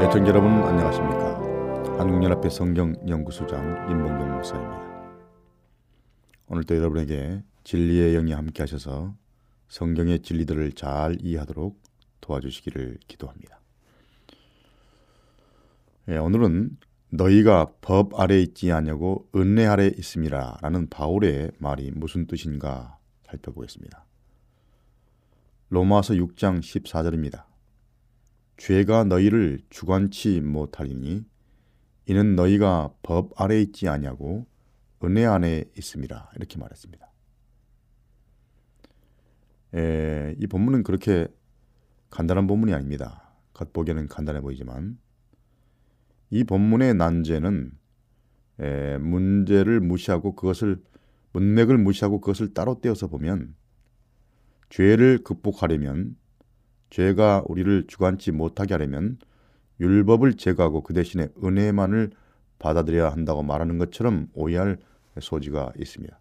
애청자 여러분 안녕하십니까 한국연합회 성경연구소장 임봉경 목사입니다 오늘도 여러분에게 진리의 영이 함께 하셔서 성경의 진리들을 잘 이해하도록 도와주시기를 기도합니다 예, 오늘은 너희가 법 아래 있지 아니하고 은혜 아래 있음이라 라는 바울의 말이 무슨 뜻인가 살펴보겠습니다 로마서 6장 14절입니다 죄가 너희를 주관치 못하리니 이는 너희가 법 아래 있지 아니하고 은혜 안에 있습니다. 이렇게 말했습니다. 에, 이 본문은 그렇게 간단한 본문이 아닙니다. 겉보기에는 간단해 보이지만 이 본문의 난제는 에, 문제를 무시하고 그것을 문맥을 무시하고 그것을 따로 떼어서 보면 죄를 극복하려면 죄가 우리를 주관치 못하게 하려면 율법을 제거하고 그 대신에 은혜만을 받아들여야 한다고 말하는 것처럼 오해할 소지가 있습니다.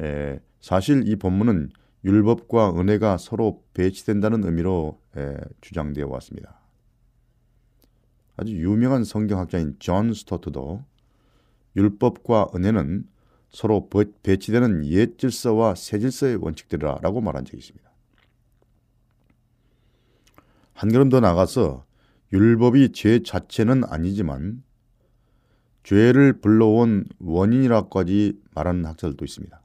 에, 사실 이 본문은 율법과 은혜가 서로 배치된다는 의미로 에, 주장되어 왔습니다. 아주 유명한 성경학자인 존 스토트도 율법과 은혜는 서로 배치되는 옛 질서와 새 질서의 원칙들이라고 말한 적이 있습니다. 한 걸음 더 나가서 율법이 죄 자체는 아니지만 죄를 불러온 원인이라까지 말하는 학자들도 있습니다.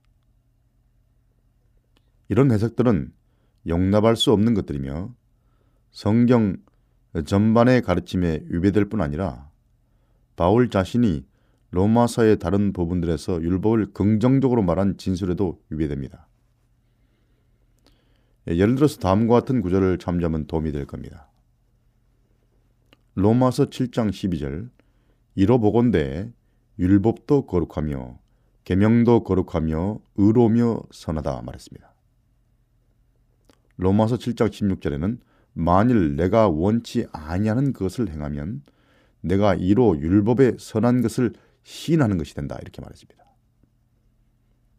이런 해석들은 용납할 수 없는 것들이며 성경 전반의 가르침에 위배될 뿐 아니라 바울 자신이 로마서의 다른 부분들에서 율법을 긍정적으로 말한 진술에도 위배됩니다. 예, 예를 들어서 다음과 같은 구절을 참조하면 도움이 될 겁니다. 로마서 7장 12절 이로 보건대 율법도 거룩하며 계명도 거룩하며 의로며 선하다 말했습니다. 로마서 7장 16절에는 만일 내가 원치 아니하는 것을 행하면 내가 이로 율법의 선한 것을 시인하는 것이 된다 이렇게 말했습니다.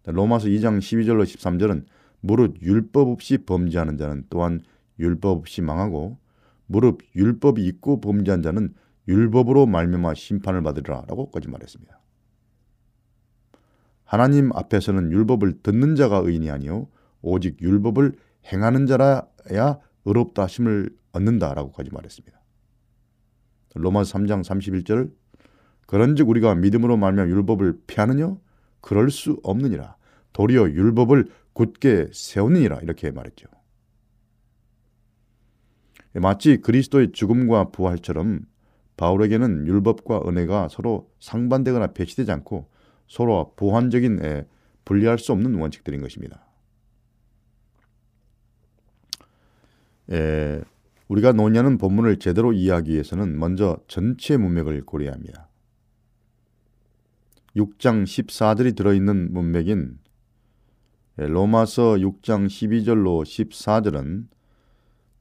로마서 2장 12절로 13절은 무릇 율법 없이 범죄하는 자는 또한 율법 없이 망하고 무릇 율법이 있고 범죄한 자는 율법으로 말미암아 심판을 받으리라라고까지 말했습니다. 하나님 앞에서는 율법을 듣는 자가 의인이 아니요 오직 율법을 행하는 자라야 의롭다 하심을 얻는다라고까지 말했습니다. 로마서 3장 31절 그런즉 우리가 믿음으로 말미암아 율법을 피하느냐 그럴 수 없느니라 도리어 율법을 굳게 세우느니라 이렇게 말했죠. 마치 그리스도의 죽음과 부활처럼 바울에게는 율법과 은혜가 서로 상반되거나 배치되지 않고 서로 보완적인 분리할 수 없는 원칙들인 것입니다. 에, 우리가 논의하는 본문을 제대로 이해하기 위해서는 먼저 전체 문맥을 고려해야 합니다. 6장 14절이 들어있는 문맥인 로마서 6장 12절로 14절은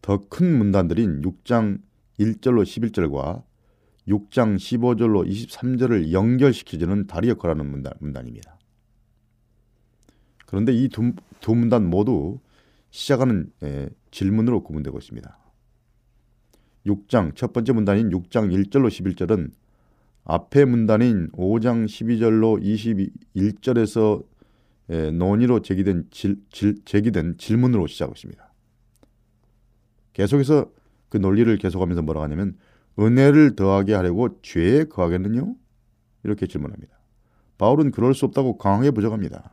더 큰 문단들인 6장 1절로 11절과 6장 15절로 23절을 연결시켜주는 다리역거라는 문단, 문단 입니다. 그런데 이 두 문단 모두 시작하는 에, 질문으로 구분되고 있습니다. 6장 첫 번째 문단인 6장 1절로 11절은 앞에 문단인 5장 12절로 21절에서 에, 논의로 제기된, 질, 질, 제기된 질문으로 시작했습니다. 계속해서 그 논리를 계속하면서 뭐라고 하냐면 은혜를 더하게 하려고 죄에 거하겠느냐? 이렇게 질문합니다. 바울은 그럴 수 없다고 강하게 부정합니다.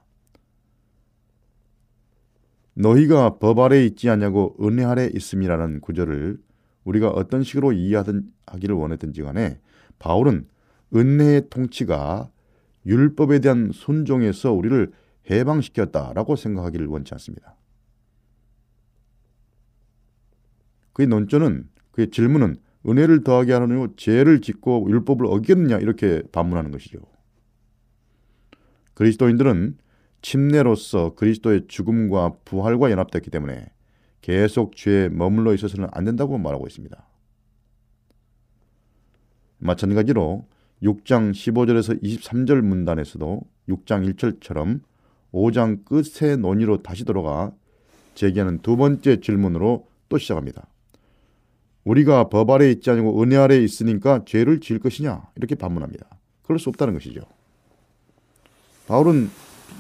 너희가 법 아래 있지 않냐고 은혜 아래 있음이라는 구절을 우리가 어떤 식으로 이해하든 하기를 원했든지 간에 바울은 은혜의 통치가 율법에 대한 순종에서 우리를 해방시켰다라고 생각하기를 원치 않습니다. 그의 논조는 그의 질문은 은혜를 더하게 하느냐 죄를 짓고 율법을 어기겠느냐 이렇게 반문하는 것이죠. 그리스도인들은 침례로서 그리스도의 죽음과 부활과 연합됐기 때문에 계속 죄에 머물러 있어서는 안 된다고 말하고 있습니다. 마찬가지로 6장 15절에서 23절 문단에서도 6장 1절처럼 5장 끝의 논의로 다시 돌아가 제기하는 두 번째 질문으로 또 시작합니다. 우리가 법 아래 있지 않고 은혜 아래 있으니까 죄를 지을 것이냐 이렇게 반문합니다. 그럴 수 없다는 것이죠. 바울은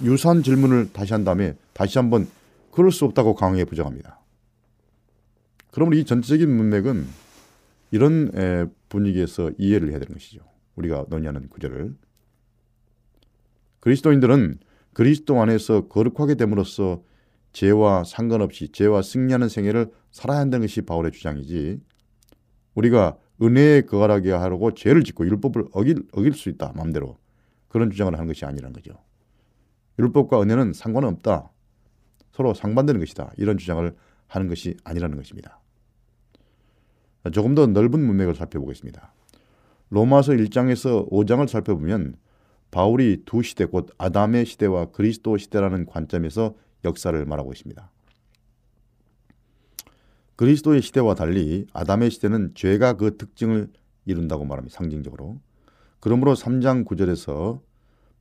유사한 질문을 다시 한 다음에 다시 한번 그럴 수 없다고 강하게 부정합니다. 그러면 이 전체적인 문맥은 이런 분위기에서 이해를 해야 되는 것이죠. 우리가 논의하는 구절을 그리스도인들은 그리스도 안에서 거룩하게 됨으로써 죄와 상관없이 죄와 승리하는 생애를 살아야 한다는 것이 바울의 주장이지 우리가 은혜에 거하게 하려고 죄를 짓고 율법을 어길, 어길 수 있다 마음대로 그런 주장을 하는 것이 아니라는 거죠. 율법과 은혜는 상관은 없다. 서로 상반되는 것이다. 이런 주장을 하는 것이 아니라는 것입니다. 조금 더 넓은 문맥을 살펴보겠습니다. 로마서 1장에서 5장을 살펴보면 바울이 두 시대 곧 아담의 시대와 그리스도 시대라는 관점에서 역사를 말하고 있습니다. 그리스도의 시대와 달리 아담의 시대는 죄가 그 특징을 이룬다고 말합니다. 상징적으로. 그러므로 3장 9절에서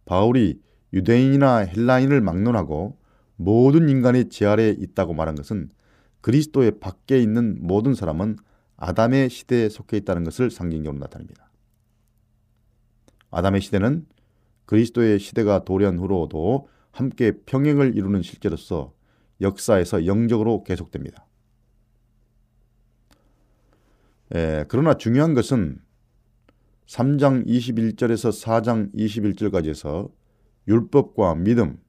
바울이 유대인이나 헬라인을 막론하고 모든 인간이 죄 아래에 있다고 말한 것은 그리스도의 밖에 있는 모든 사람은 아담의 시대에 속해 있다는 것을 상징적으로 나타냅니다. 아담의 시대는 그리스도의 시대가 도래한 후로도 함께 평행을 이루는 실제로서 역사에서 영적으로 계속됩니다. 에, 그러나 중요한 것은 3장 21절에서 4장 21절까지에서 율법과 믿음,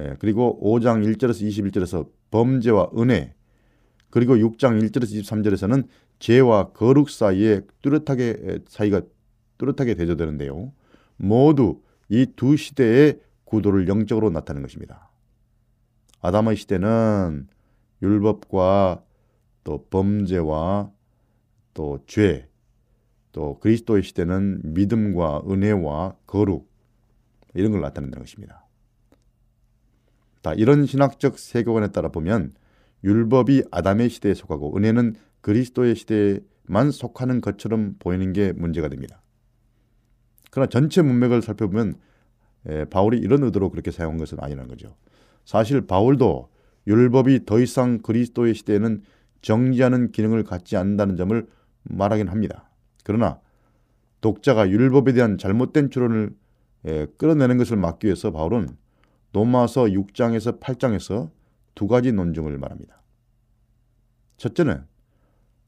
예, 그리고 5장 1절에서 21절에서 범죄와 은혜, 그리고 6장 1절에서 23절에서는 죄와 거룩 사이에 뚜렷하게 사이가 뚜렷하게 대조되는데요. 모두 이 두 시대의 구도를 영적으로 나타내는 것입니다. 아담의 시대는 율법과 또 범죄와 또 죄, 또 그리스도의 시대는 믿음과 은혜와 거룩 이런 걸 나타낸다는 것입니다. 다 이런 신학적 세계관에 따라 보면 율법이 아담의 시대에 속하고 은혜는 그리스도의 시대에만 속하는 것처럼 보이는 게 문제가 됩니다. 그러나 전체 문맥을 살펴보면 에, 바울이 이런 의도로 그렇게 사용한 것은 아니라는 거죠. 사실 바울도 율법이 더 이상 그리스도의 시대에는 정지하는 기능을 갖지 않는다는 점을 말하긴 합니다. 그러나 독자가 율법에 대한 잘못된 추론을 예, 끌어내는 것을 막기 위해서 바울은 로마서 6장에서 8장에서 두 가지 논증을 말합니다. 첫째는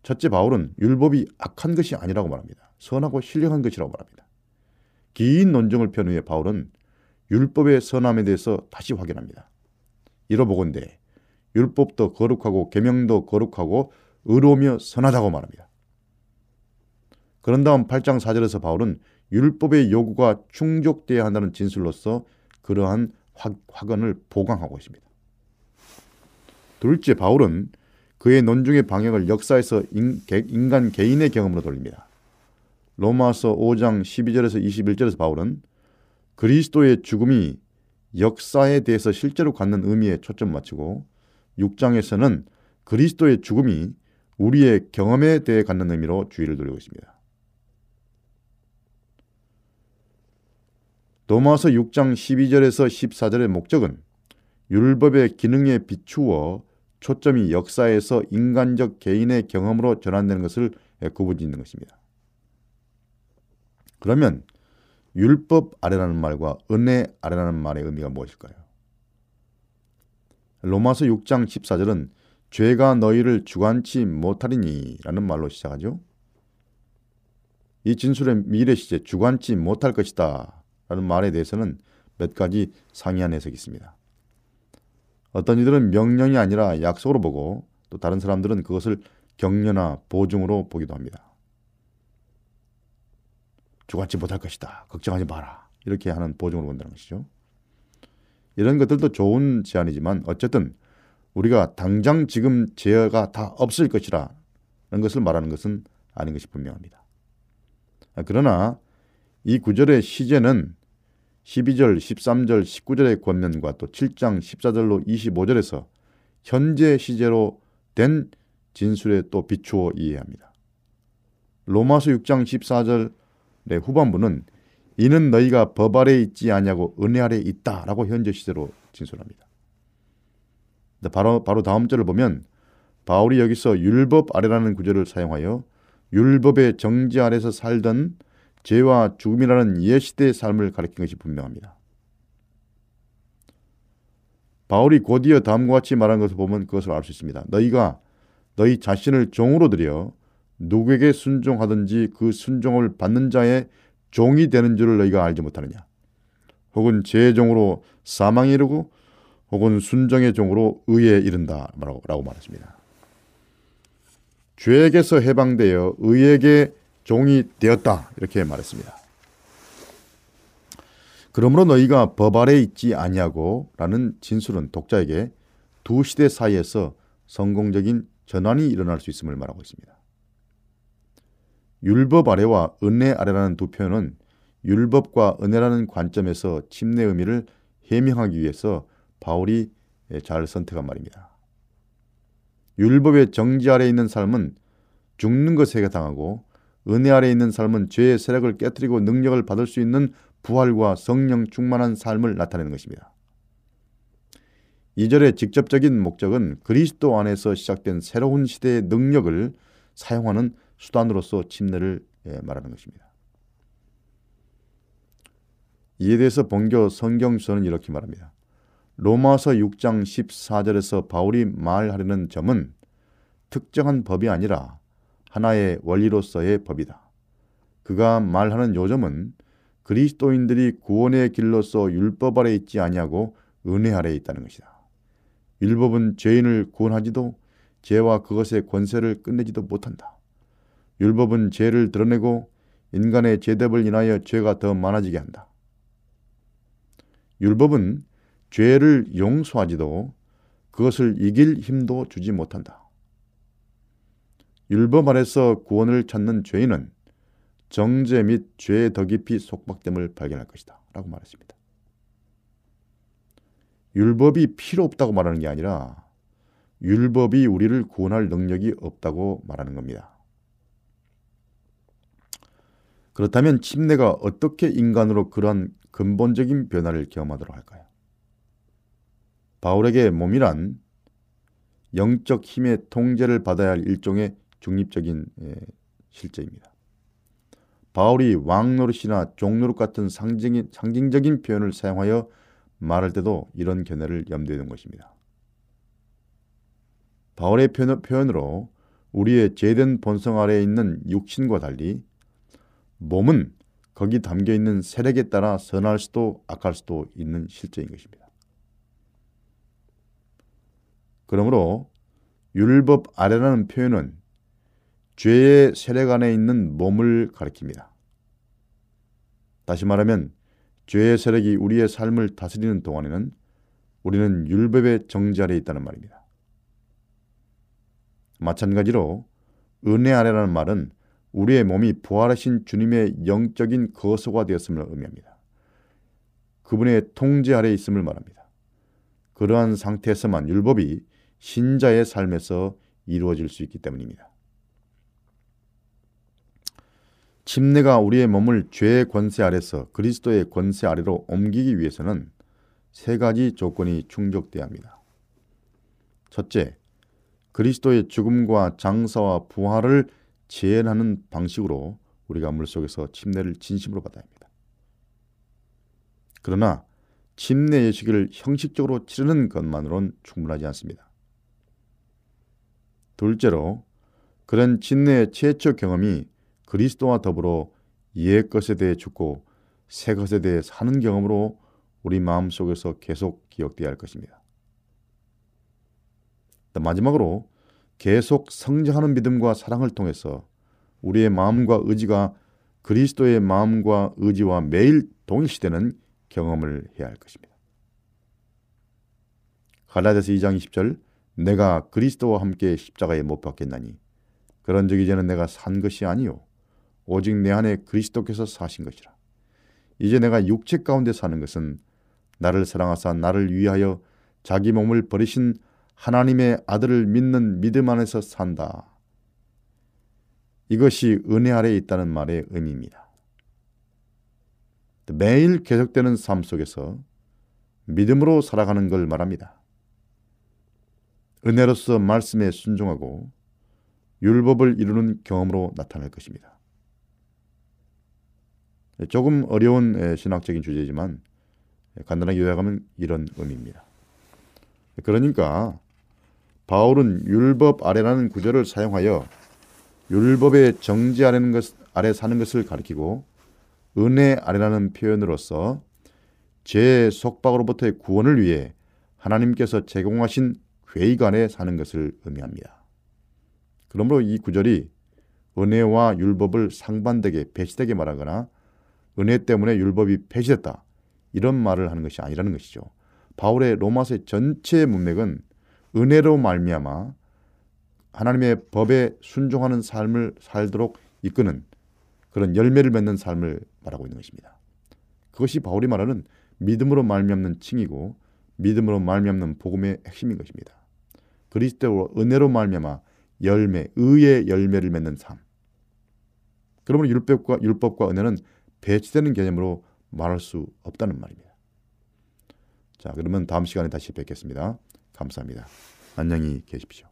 첫째 바울은 율법이 악한 것이 아니라고 말합니다. 선하고 신령한 것이라고 말합니다. 긴 논증을 편 후에 바울은 율법의 선함에 대해서 다시 확인합니다. 이로보건대 율법도 거룩하고 계명도 거룩하고 의로우며 선하다고 말합니다. 그런 다음 8장 4절에서 바울은 율법의 요구가 충족돼야 한다는 진술로서 그러한 확언을 보강하고 있습니다. 둘째, 바울은 그의 논중의 방향을 역사에서 인 간 개인의 경험으로 돌립니다. 로마서 5장 12절에서 21절에서 바울은 그리스도의 죽음이 역사에 대해서 실제로 갖는 의미에 초점 맞추고 6장에서는 그리스도의 죽음이 우리의 경험에 대해 갖는 의미로 주의를 돌리고 있습니다. 로마서 6장 12절에서 14절의 목적은 율법의 기능에 비추어 초점이 역사에서 인간적 개인의 경험으로 전환되는 것을 구분짓는 것입니다. 그러면 율법 아래라는 말과 은혜 아래라는 말의 의미가 무엇일까요? 로마서 6장 14절은 죄가 너희를 주관치 못하리니라는 말로 시작하죠. 이 진술의 미래 시제 주관치 못할 것이다 라는 말에 대해서는 몇 가지 상이한 해석이 있습니다. 어떤 이들은 명령이 아니라 약속으로 보고 또 다른 사람들은 그것을 격려나 보증으로 보기도 합니다. 주관치 못할 것이다. 걱정하지 마라. 이렇게 하는 보증으로 본다는 것이죠. 이런 것들도 좋은 제안이지만 어쨌든 우리가 당장 지금 죄가 다 없을 것이라는 것을 말하는 것은 아닌 것이 분명합니다. 그러나 이 구절의 시제는 12절, 13절, 19절의 권면과 또 7장 14절로 25절에서 현재 시제로 된 진술에 또 비추어 이해합니다. 로마서 6장 14절의 후반부는 이는 너희가 법 아래 있지 아니하고 은혜 아래 있다라고 현재 시제로 진술합니다. 바로 바로 다음 절을 보면 바울이 여기서 율법 아래라는 구절을 사용하여 율법의 정지 아래서 살던 죄와 죽음이라는 예시대의 삶을 가리킨 것이 분명합니다. 바울이 곧이어 다음과 같이 말한 것을 보면 그것을 알 수 있습니다. 너희가 너희 자신을 종으로 들여 누구에게 순종하든지 그 순종을 받는 자의 종이 되는 줄을 너희가 알지 못하느냐. 혹은 죄의 종으로 사망에 이르고 혹은 순정의 종으로 의에 이른다 라고 말했습니다. 죄에게서 해방되어 의에게 종이 되었다 이렇게 말했습니다. 그러므로 너희가 법 아래 있지 아니하고 라는 진술은 독자에게 두 시대 사이에서 성공적인 전환이 일어날 수 있음을 말하고 있습니다. 율법 아래와 은혜 아래라는 두 표현은 율법과 은혜라는 관점에서 침례 의미를 해명하기 위해서 바울이 잘 선택한 말입니다. 율법의 정지 아래 있는 삶은 죽는 것에 해당하고 은혜 아래 있는 삶은 죄의 세력을 깨뜨리고 능력을 받을 수 있는 부활과 성령 충만한 삶을 나타내는 것입니다. 이절의 직접적인 목적은 그리스도 안에서 시작된 새로운 시대의 능력을 사용하는 수단으로서 침례를 말하는 것입니다. 이에 대해서 본교 성경서는 이렇게 말합니다. 로마서 6장 14절에서 바울이 말하려는 점은 특정한 법이 아니라 하나의 원리로서의 법이다. 그가 말하는 요점은 그리스도인들이 구원의 길로서 율법 아래 있지 아니하고 은혜 아래 있다는 것이다. 율법은 죄인을 구원하지도 죄와 그것의 권세를 끝내지도 못한다. 율법은 죄를 드러내고 인간의 죄답을 인하여 죄가 더 많아지게 한다. 율법은 죄를 용서하지도 그것을 이길 힘도 주지 못한다. 율법 아래서 구원을 찾는 죄인은 정죄 및 죄에 더 깊이 속박됨을 발견할 것이다. 라고 말했습니다. 율법이 필요 없다고 말하는 게 아니라 율법이 우리를 구원할 능력이 없다고 말하는 겁니다. 그렇다면 침례가 어떻게 인간으로 그러한 근본적인 변화를 경험하도록 할까요? 바울에게 몸이란 영적 힘의 통제를 받아야 할 일종의 중립적인 예, 실제입니다. 바울이 왕노릇이나 종노릇 같은 상징, 상징적인 표현을 사용하여 말할 때도 이런 견해를 염두에 둔 것입니다. 바울의 표현으로 우리의 죄된 본성 아래에 있는 육신과 달리 몸은 거기 담겨 있는 세력에 따라 선할 수도 악할 수도 있는 실제인 것입니다. 그러므로 율법 아래라는 표현은 죄의 세력 안에 있는 몸을 가리킵니다. 다시 말하면 죄의 세력이 우리의 삶을 다스리는 동안에는 우리는 율법의 정지 아래 있다는 말입니다. 마찬가지로 은혜 아래라는 말은 우리의 몸이 부활하신 주님의 영적인 거소가 되었음을 의미합니다. 그분의 통제 아래 있음을 말합니다. 그러한 상태에서만 율법이 신자의 삶에서 이루어질 수 있기 때문입니다. 침례가 우리의 몸을 죄의 권세 아래서 그리스도의 권세 아래로 옮기기 위해서는 세 가지 조건이 충족돼야 합니다. 첫째, 그리스도의 죽음과 장사와 부활을 재현하는 방식으로 우리가 물속에서 침례를 진심으로 받아야 합니다. 그러나 침례 예식을 형식적으로 치르는 것만으로는 충분하지 않습니다. 둘째로 그런 침례의 최초 경험이 그리스도와 더불어 옛 것에 대해 죽고 새 것에 대해 사는 경험으로 우리 마음 속에서 계속 기억되어야 할 것입니다. 마지막으로 계속 성장하는 믿음과 사랑을 통해서 우리의 마음과 의지가 그리스도의 마음과 의지와 매일 동일시되는 경험을 해야 할 것입니다. 갈라디아서 2장 20절 내가 그리스도와 함께 십자가에 못 박혔나니 그런 적 이제는 내가 산 것이 아니요 오직 내 안에 그리스도께서 사신 것이라. 이제 내가 육체 가운데 사는 것은 나를 사랑하사 나를 위하여 자기 몸을 버리신 하나님의 아들을 믿는 믿음 안에서 산다. 이것이 은혜 아래에 있다는 말의 의미입니다. 매일 계속되는 삶 속에서 믿음으로 살아가는 걸 말합니다. 은혜로서 말씀에 순종하고 율법을 이루는 경험으로 나타날 것입니다. 예, 조금 어려운 예, 신학적인 주제지만 예, 간단하게 요약하면 이런 의미입니다. 그러니까 바울은 율법 아래라는 구절을 사용하여 율법의 정지 아래는 것, 아래 사는 것을 가리키고 은혜 아래라는 표현으로서 죄 속박으로부터의 구원을 위해 하나님께서 제공하신 회의가 안에 사는 것을 의미합니다. 그러므로 이 구절이 은혜와 율법을 상반되게 배치되게 말하거나 은혜 때문에 율법이 폐지됐다. 이런 말을 하는 것이 아니라는 것이죠. 바울의 로마서의 전체 문맥은 은혜로 말미암아 하나님의 법에 순종하는 삶을 살도록 이끄는 그런 열매를 맺는 삶을 말하고 있는 것입니다. 그것이 바울이 말하는 믿음으로 말미암는 칭이고 믿음으로 말미암는 복음의 핵심인 것입니다. 그리스도로 은혜로 말미암아 열매, 의의 열매를 맺는 삶. 그러면 율법과 율법과 은혜는 배치되는 개념으로 말할 수 없다는 말입니다. 자, 그러면 다음 시간에 다시 뵙겠습니다. 감사합니다. 안녕히 계십시오.